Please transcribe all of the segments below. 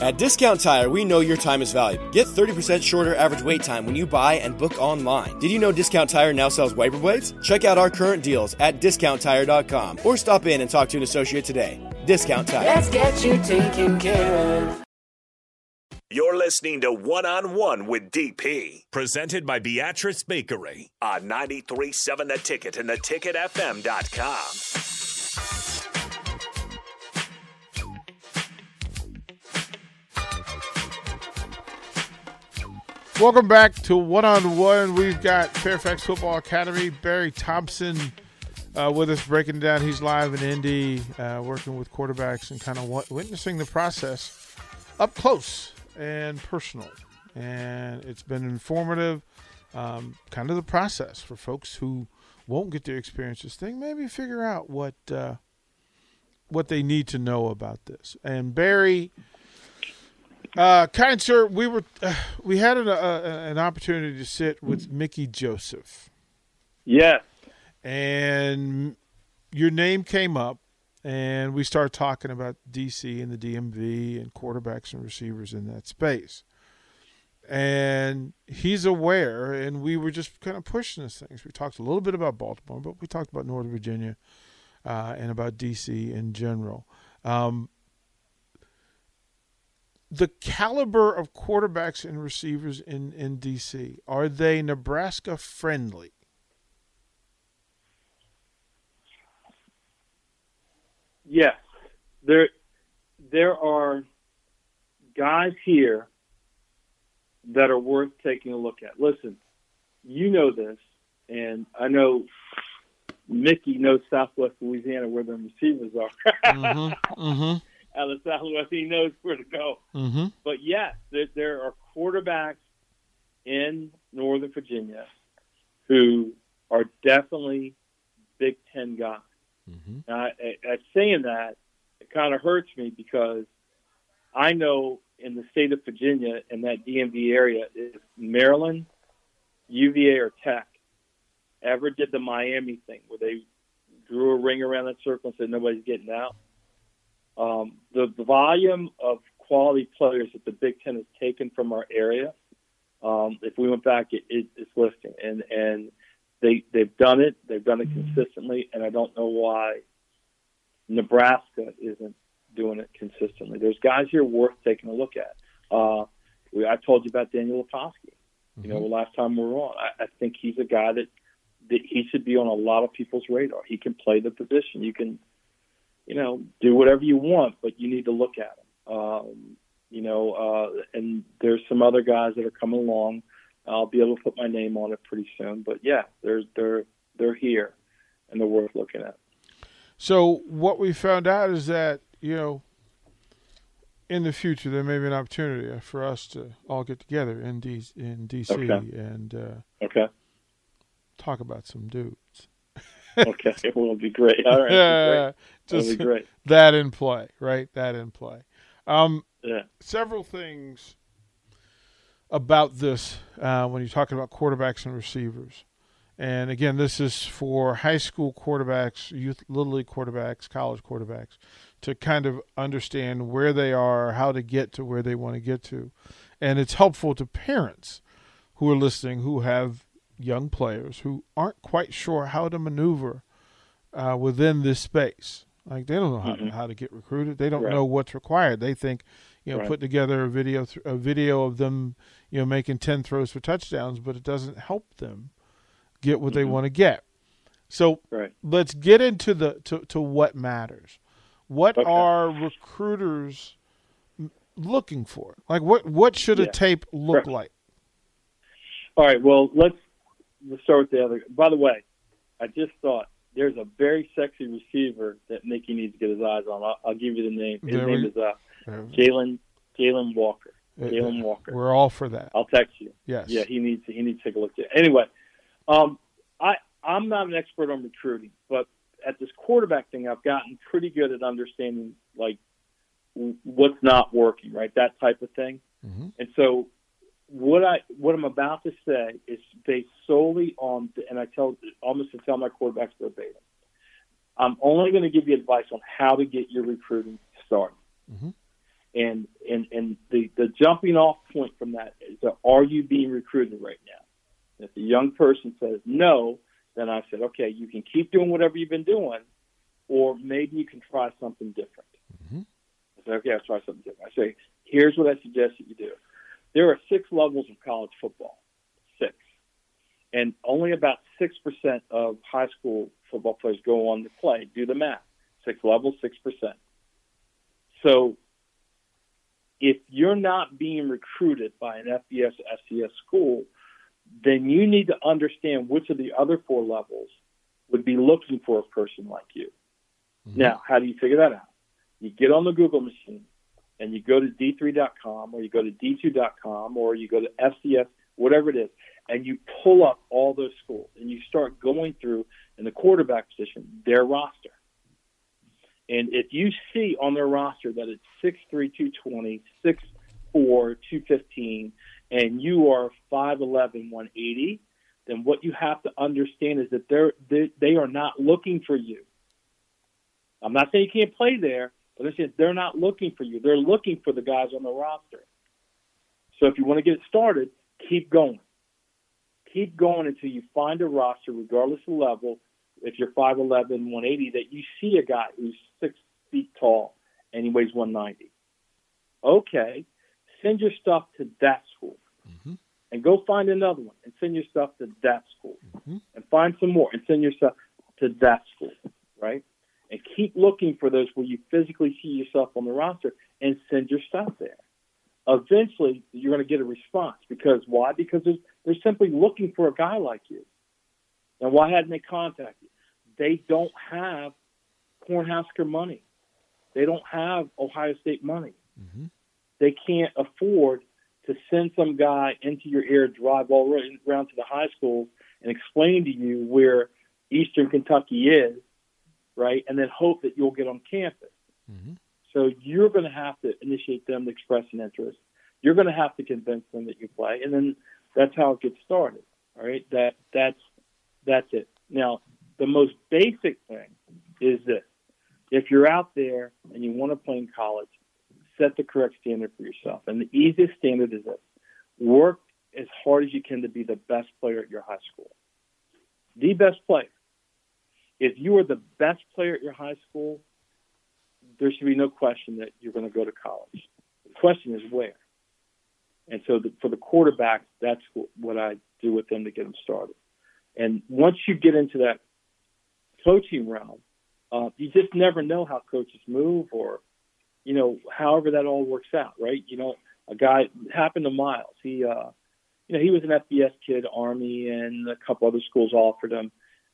At Discount Tire, we know your time is valuable. Get 30% shorter average wait time when you buy and book online. Did you know Discount Tire now sells wiper blades? Check out our current deals at discounttire.com or stop in and talk to an associate today. Discount Tire. Let's get you taken care of. You're listening to One on One with DP, presented by Beatrice Bakery on 937 The Ticket and theticketfm.com. Welcome back to One on One. We've got Fairfax Football Academy, Barry Thompson uh, with us breaking down. He's live in Indy, uh, working with quarterbacks and kind of witnessing the process up close and personal. And it's been informative, um, kind of the process for folks who won't get to experience this thing. Maybe figure out what uh, what they need to know about this. And Barry uh, kind sir, we were uh, we had an, uh, an opportunity to sit with Mickey Joseph. Yes. And your name came up, and we started talking about DC and the DMV and quarterbacks and receivers in that space. And he's aware, and we were just kind of pushing these things. We talked a little bit about Baltimore, but we talked about Northern Virginia uh, and about DC in general. Um, the caliber of quarterbacks and receivers in, in DC, are they Nebraska friendly? Yes. There there are guys here that are worth taking a look at. Listen, you know this, and I know Mickey knows Southwest Louisiana where the receivers are. mm-hmm, mm-hmm out of Southwest. He knows where to go. Mm-hmm. But yes, there, there are quarterbacks in Northern Virginia who are definitely Big Ten guys. Mm-hmm. I, I, saying that, it kind of hurts me because I know in the state of Virginia in that DMV area, if Maryland, UVA, or Tech ever did the Miami thing where they drew a ring around that circle and said nobody's getting out, um, the, the volume of quality players that the Big Ten has taken from our area, um, if we went back, it, it, it's listing, and and they they've done it. They've done it consistently, and I don't know why Nebraska isn't doing it consistently. There's guys here worth taking a look at. Uh, we, I told you about Daniel Leposki. You know, Mm-hmm. last time we were on, I, I think he's a guy that that he should be on a lot of people's radar. He can play the position. You can you know, do whatever you want, but you need to look at them. Um, you know, uh, and there's some other guys that are coming along. I'll be able to put my name on it pretty soon. But yeah, they're they're they're here, and they're worth looking at. So what we found out is that you know, in the future there may be an opportunity for us to all get together in D- in DC Okay. and uh, Okay. talk about some dudes. Okay. it'll be great. All right. Yeah, just be great. that in play, right? That in play. Um, Yeah. several things about this uh, when you're talking about quarterbacks and receivers. And again, this is for high school quarterbacks, youth little league quarterbacks, college quarterbacks, to kind of understand where they are, how to get to where they want to get to. And it's helpful to parents who are listening who have young players who aren't quite sure how to maneuver uh, within this space. Like they don't know how, Mhm. how to get recruited. They don't Right. know what's required. They think, you know, Right. put together a video th- a video of them, you know, making ten throws for touchdowns, but it doesn't help them get what they Mhm. want to get. So Right. let's get into the to, to what matters. What Okay. are recruiters looking for? Like what what should a tape look like? All right. Well, let's let's start with the other. By the way, I just thought there's a very sexy receiver that Mickey needs to get his eyes on. I'll, I'll give you the name. His There name we- is uh, Uh, Jalen Jalen Walker. uh, Jalen Walker. We're all for that. I'll text you. Yes. Yeah, he needs to, he needs to take a look at it. Anyway, um, I I'm not an expert on recruiting, but at this quarterback thing, I've gotten pretty good at understanding like what's not working, right? That type of thing. Mhm. And so what I what I'm about to say is based solely on, and I tell almost to tell my quarterbacks verbatim. I'm only going to give you advice on how to get your recruiting started. Mhm. And and and the the jumping off point from that is that are you being recruited right now? If the young person says no, then I said, okay, you can keep doing whatever you've been doing, or maybe you can try something different. Mm-hmm. I said, okay, I'll try something different. I say, here's what I suggest that you do. There are six levels of college football, six, and only about six percent of high school football players go on to play. Do the math: six levels, six percent. So, if you're not being recruited by an FBS FCS school, then you need to understand which of the other four levels would be looking for a person like you. Mm-hmm. Now, how do you figure that out? You get on the Google machine and you go to d3.com or you go to d2.com or you go to FCS, whatever it is, and you pull up all those schools and you start going through in the quarterback position their roster. And if you see on their roster that it's 6'3, 220, 6'4, 215, and you are 5'11", 180, then what you have to understand is that they're, they, they are not looking for you. I'm not saying you can't play there, but they're they're not looking for you. They're looking for the guys on the roster. So if you want to get it started, keep going. Keep going until you find a roster, regardless of level. If you're 5'11", 180, that you see a guy who's six feet tall and he weighs 190. Okay, send your stuff to that school. Mm-hmm. And go find another one and send your stuff to that school. Mm-hmm. And find some more and send your stuff to that school, right? And keep looking for those where you physically see yourself on the roster and send your stuff there. Eventually, you're going to get a response because why? Because they're, they're simply looking for a guy like you. And why hadn't they contacted you? They don't have Cornhusker money. They don't have Ohio State money. Mm-hmm they can't afford to send some guy into your ear, drive all around to the high schools, and explain to you where Eastern Kentucky is, right? And then hope that you'll get on campus. Mm-hmm. So you're going to have to initiate them to express an interest. You're going to have to convince them that you play, and then that's how it gets started. All right, that that's that's it. Now, the most basic thing is this: if you're out there and you want to play in college, set the correct standard for yourself. And the easiest standard is this work as hard as you can to be the best player at your high school. The best player. If you are the best player at your high school, there should be no question that you're going to go to college. The question is where. And so the, for the quarterback, that's what I do with them to get them started. And once you get into that coaching realm, uh, you just never know how coaches move or you know, however that all works out, right? You know, a guy happened to Miles. He, uh, you know, he was an FBS kid, Army, and a couple other schools offered him,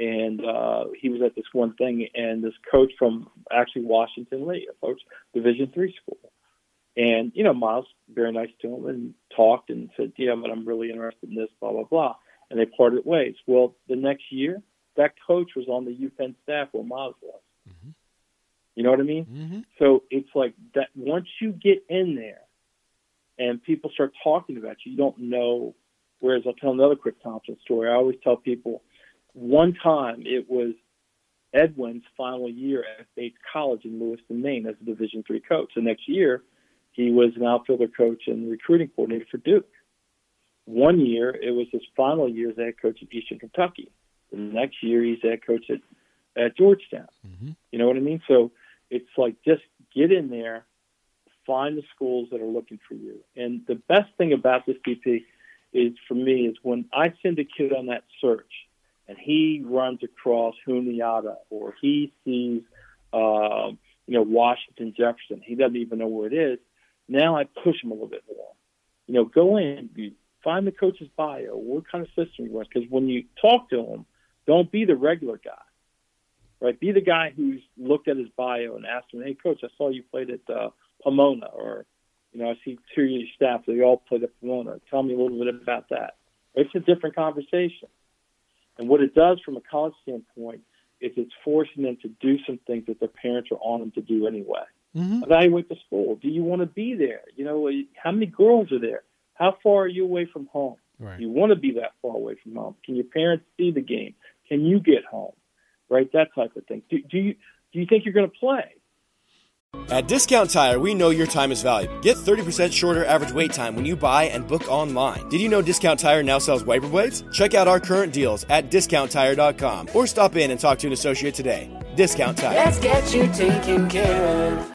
and uh, he was at this one thing, and this coach from actually Washington Lee, a coach Division three school, and you know, Miles very nice to him and talked and said, yeah, but I'm really interested in this, blah blah blah, and they parted ways. Well, the next year, that coach was on the UPenn staff where Miles was. Mm-hmm. You know what I mean? Mm-hmm. So it's like that once you get in there and people start talking about you, you don't know. Whereas I'll tell another quick Thompson story. I always tell people one time it was Edwin's final year at Bates College in Lewiston, Maine, as a Division three coach. The next year, he was an outfielder coach and recruiting coordinator for Duke. One year, it was his final year as head coach at Eastern Kentucky. The next year, he's head coach at, at Georgetown. Mm-hmm. You know what I mean? So it's like just get in there, find the schools that are looking for you. And the best thing about this DP is for me is when I send a kid on that search and he runs across Juniata or he sees, uh, you know, Washington Jefferson, he doesn't even know where it is. Now I push him a little bit more. You know, go in, find the coach's bio, what kind of system he runs. Because when you talk to him, don't be the regular guy right? Be the guy who's looked at his bio and asked him, "Hey, coach, I saw you played at uh, Pomona," or you know, I see two of your staff they all played at Pomona. Tell me a little bit about that. It's a different conversation, and what it does from a college standpoint is it's forcing them to do some things that their parents are on them to do anyway. Mm-hmm. Evaluate the school. Do you want to be there? You know, how many girls are there? How far are you away from home? Right. Do you want to be that far away from home? Can your parents see the game? Can you get home? right? That type of thing. Do, do you do you think you're going to play? At Discount Tire, we know your time is valuable. Get 30% shorter average wait time when you buy and book online. Did you know Discount Tire now sells wiper blades? Check out our current deals at discounttire.com or stop in and talk to an associate today. Discount Tire. Let's get you taken care of.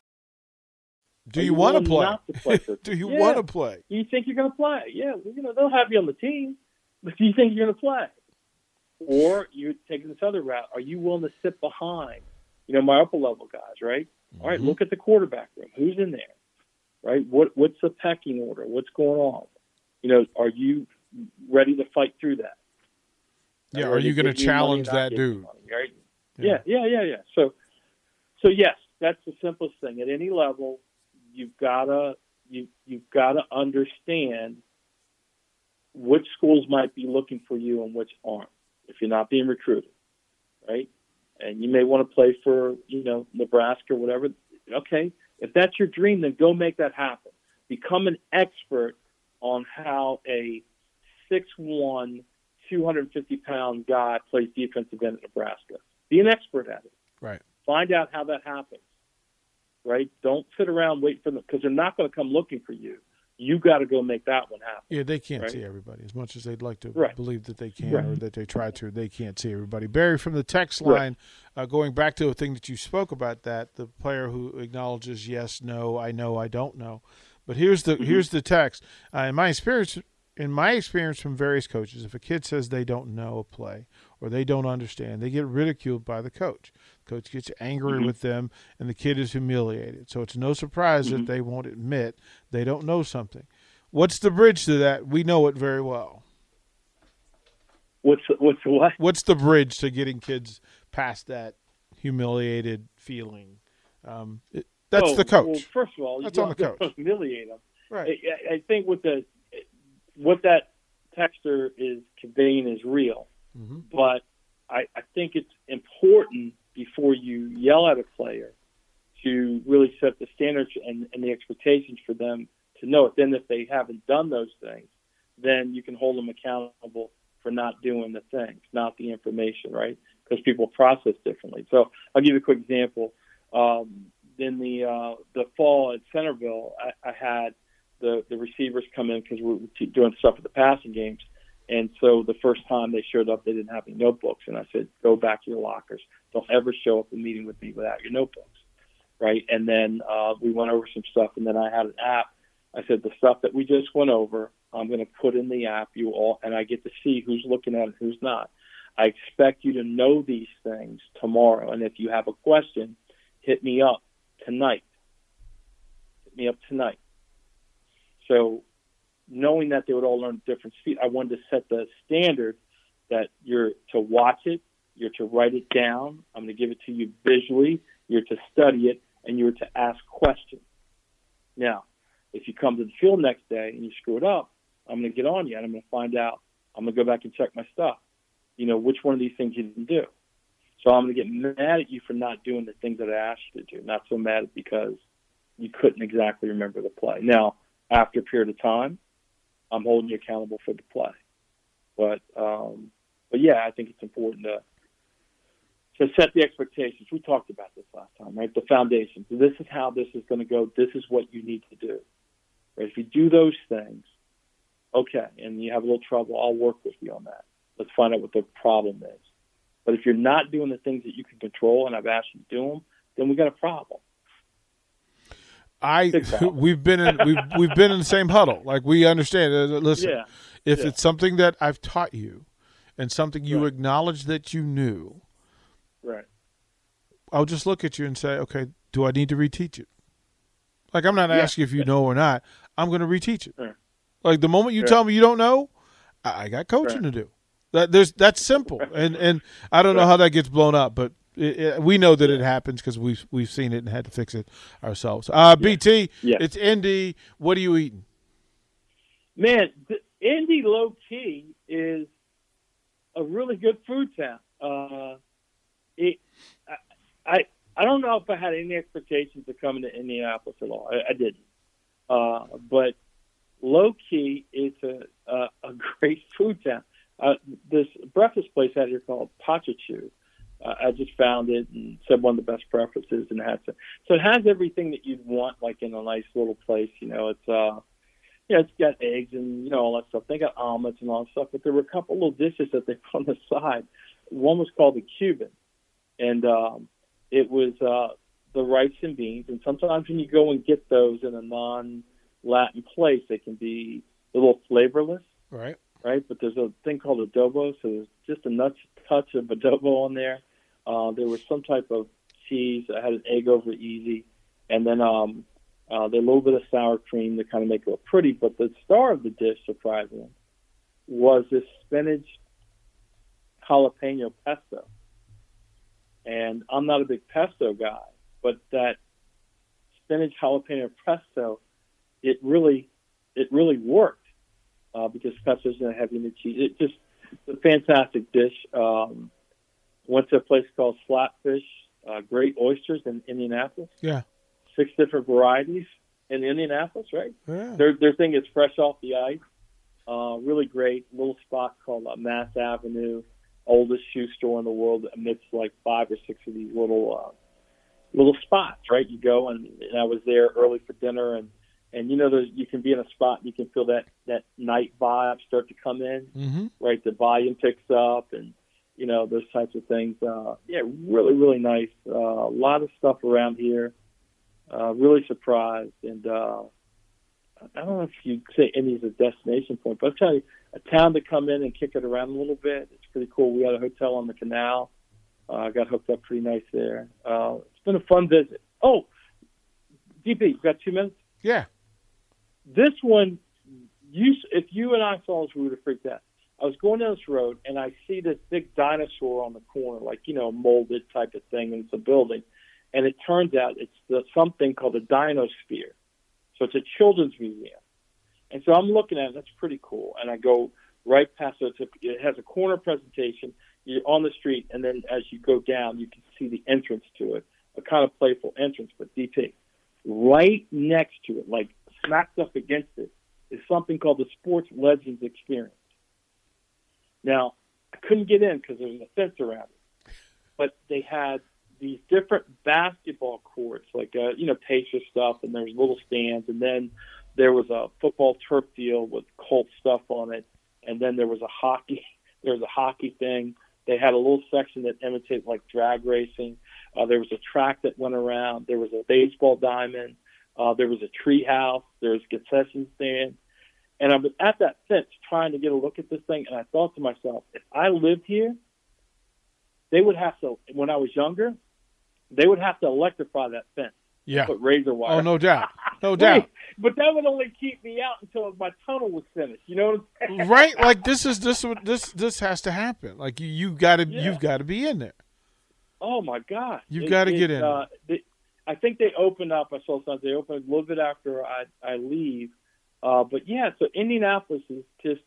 Do you, you want to play? play do you Yeah. want to play? You think you're going to play? Yeah, you know they'll have you on the team, but do you think you're going to play? Or you take this other route. Are you willing to sit behind? You know, my upper level guys, right? All right, mm-hmm. look at the quarterback room. Who's in there? Right? What what's the pecking order? What's going on? You know, are you ready to fight through that? Yeah, are you going to money, challenge that dude? money, right? Yeah, yeah, yeah, yeah. So, so yes, that's the simplest thing. At any level, you've gotta you you've gotta understand which schools might be looking for you and which aren't. If you're not being recruited, right? And you may want to play for you know Nebraska or whatever. Okay, if that's your dream, then go make that happen. Become an expert on how a six one 250 pound guy plays defensive end at Nebraska. Be an expert at it. Right. Find out how that happens. Right? Don't sit around wait for them because they're not going to come looking for you. You got to go make that one happen. Yeah, they can't Right. see everybody as much as they'd like to Right. believe that they can Right. or that they try to. They can't see everybody. Barry, from the text line, uh, going back to a thing that you spoke about, that the player who acknowledges yes, no, I know, I don't know. But here's the Mm-hmm. here's the text. Uh, in my experience, in my experience from various coaches, if a kid says they don't know a play or they don't understand, they get ridiculed by the coach. Coach gets angry Mm-hmm. with them, and the kid is humiliated. So it's no surprise Mm-hmm. that they won't admit they don't know something. What's the bridge to that? We know it very well. What's what's what? What's the bridge to getting kids past that humiliated feeling? Um, it, that's Oh, the coach. Well, first of all, That's you on the don't coach. humiliate them. right. I, I think what the what that texter is conveying is real, Mhm. but I, I think it's important before you yell at a player to really set the standards and, and the expectations for them to know it. Then, if they haven't done those things, then you can hold them accountable for not doing the things, not the information, right? Because people process differently. So I'll give you a quick example. Um, in the uh, the fall at Centreville, I, I had the the receivers come in because we were doing stuff with the passing games, and so the first time they showed up, they didn't have any notebooks, and I said, "Go back to your lockers. Don't ever show up a meeting with me without your notebooks." Right? And then uh, we went over some stuff, and then I had an app. I said, "The stuff that we just went over, I'm going to put in the app. You all, and I get to see who's looking at it, who's not. I expect you to know these things tomorrow, and if you have a question, hit me up tonight. Hit me up tonight." So, knowing that they would all learn different speed, I wanted to set the standard that you're to watch it, you're to write it down. I'm going to give it to you visually. You're to study it, and you're to ask questions. Now, if you come to the field next day and you screw it up, I'm going to get on you, and I'm going to find out. I'm going to go back and check my stuff. You know, which one of these things you didn't do. So I'm going to get mad at you for not doing the things that I asked you to do. Not so mad because you couldn't exactly remember the play. Now, after a period of time, I'm holding you accountable for the play. But um, but yeah, I think it's important to to set the expectations. We talked about this last time, right? The foundation. This is how this is going to go. This is what you need to do. Right? If you do those things, okay, and you have a little trouble, I'll work with you on that. Let's find out what the problem is. But if you're not doing the things that you can control, and I've asked you to do them, then we got a problem. I we've been in we've we've been in the same huddle. Like we understand. Uh, listen, Yeah. if Yeah. it's something that I've taught you, and something you Right. acknowledge that you knew, Right. I'll just look at you and say, okay, do I need to reteach it? Like I'm not Yeah. asking if you know or not. I'm going to reteach it. Sure. Like the moment you Sure. tell me you don't know, I, I got coaching to do. That there's that's simple, and and I don't know how that gets blown up, but it, it, we know that it happens because we've we've seen it and had to fix it ourselves. Uh, BT, Yeah. it's Indy. What are you eating? Man, Indy low key is a really good food town. Uh, it, I, I I don't know if I had any expectations of coming to Indianapolis at all. I, I didn't. Uh, but low key, it's a a, a great food town. Uh, this breakfast place out here called Patachou I just found it and said one of the best preferences and had to. So it has everything that you'd want, like in a nice little place. You know, it's uh, yeah, it's got eggs and you know all that stuff. They got omelets and all that stuff, but there were a couple little dishes that they put on the side. One was called the Cuban, and um, it was uh, the rice and beans. And sometimes when you go and get those in a non-Latin place, they can be a little flavorless. Right. Right. But there's a thing called adobo, so there's just a nuts touch of adobo on there. Uh, there was some type of cheese. I had an egg over easy, and then um, uh, there's a little bit of sour cream to kind of make it look pretty. But the star of the dish, surprisingly, was this spinach jalapeno pesto. And I'm not a big pesto guy, but that spinach jalapeno pesto, it really, it really worked uh, because is going to have the cheese. It just a fantastic dish. Um, went to a place called Flatfish, uh, Great Oysters in Indianapolis. Yeah, six different varieties in Indianapolis. Right. Yeah. Their their thing is fresh off the ice. Uh, really great little spot called uh, Mass Avenue, oldest shoe store in the world amidst like five or six of these little uh, little spots. Right. You go and, and I was there early for dinner and and you know there's you can be in a spot and you can feel that that night vibe start to come in mm-hmm. right the volume picks up and you know those types of things uh yeah really really nice uh, a lot of stuff around here uh really surprised and uh I don't know if you say Indy's a destination point, but I'll tell you, a town to come in and kick it around a little bit. It's pretty cool. We had a hotel on the canal. I uh, got hooked up pretty nice there. Uh, it's been a fun visit. Oh, DP, you got two minutes? Yeah. This one, you if you and I saw this, we would have freaked out. I was going down this road and I see this big dinosaur on the corner, like you know, molded type of thing, and it's a building. And it turns out it's the, something called the Dinosphere. So it's a children's museum. And so I'm looking at it. That's pretty cool. And I go right past it. It has a corner presentation. You're on the street, and then as you go down, you can see the entrance to it, a kind of playful entrance. But DP, right next to it, like smacked up against it is something called the Sports Legends Experience. Now, I couldn't get in because there was a fence around it, but they had these different basketball courts, like uh, you know Pacer stuff, and there's little stands, and then there was a football turf deal with Colt stuff on it, and then there was a hockey, there was a hockey thing. They had a little section that imitated like drag racing. Uh, there was a track that went around. There was a baseball diamond. Uh, there was a tree house. There was a concession stand. And I was at that fence trying to get a look at this thing, and I thought to myself, if I lived here, they would have to, when I was younger, they would have to electrify that fence. Yeah. Put razor wire. Oh, no doubt. No doubt. but that would only keep me out until my tunnel was finished. You know what I'm saying? Right? Like this is this what this this has to happen. Like you you got to Yeah. you've got to be in there. Oh my God! You've gotta get in. Uh, it, I think they open up. I saw something. They open a little bit after I I leave. Uh, but yeah, so Indianapolis is just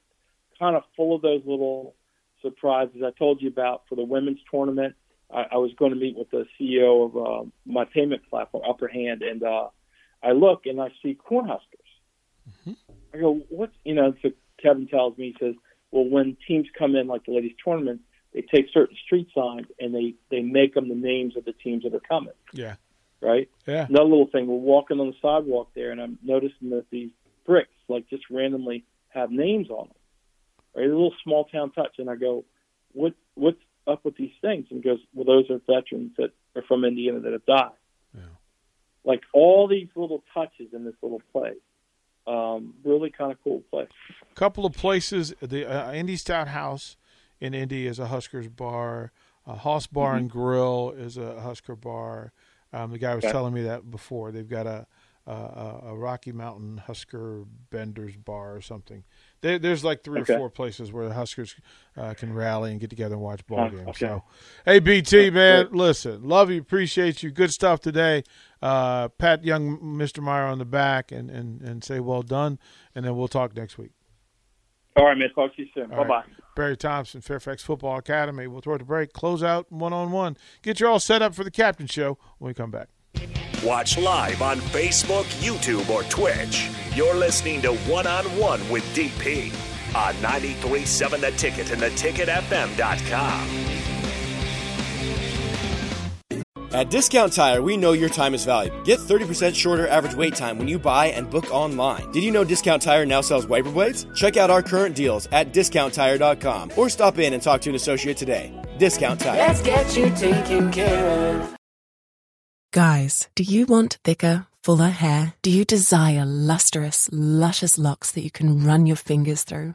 kind of full of those little surprises I told you about for the women's tournament. I, I was going to meet with the CEO of uh, my payment platform, Upper Hand, and uh, I look and I see Cornhuskers. Mm-hmm. I go, what's you know? So Kevin tells me, he says, well, when teams come in like the ladies tournament, they take certain street signs and they they make them the names of the teams that are coming. Yeah. Right. Yeah. Another little thing, we're walking on the sidewalk there, and I'm noticing that these bricks, like, just randomly have names on them. Right, a little small town touch, and I go, "What? What's up with these things?" And he goes, "Well, those are veterans that are from Indiana that have died." Yeah. Like all these little touches in this little place, um, really kind of cool place. couple of places. The uh, Indy Stout House in Indy is a Huskers bar. Uh, Hoss Bar and Grill is a Husker bar. Um, the guy was Okay. telling me that before. They've got a a, a Rocky Mountain Husker Benders bar or something. There, there's like three Okay. or four places where the Huskers uh, can rally and get together and watch ball games. okay. So, hey BT man, listen, love you, appreciate you, good stuff today. Uh, pat young Mr. Meyer on the back and, and, and say well done, and then we'll talk next week. All right, man. Talk to you soon. All Bye bye. right. Barry Thompson, Fairfax Football Academy. We'll throw it to break. Close out one on one. Get you all set up for the captain show when we come back. Watch live on Facebook, YouTube, or Twitch. You're listening to One on One with DP on 937 The Ticket and theticketfm.com. At Discount Tire, we know your time is valuable. Get 30% shorter average wait time when you buy and book online. Did you know Discount Tire now sells wiper blades? Check out our current deals at discounttire.com or stop in and talk to an associate today. Discount Tire. Let's get you taken care of. Guys, do you want thicker, fuller hair? Do you desire lustrous, luscious locks that you can run your fingers through?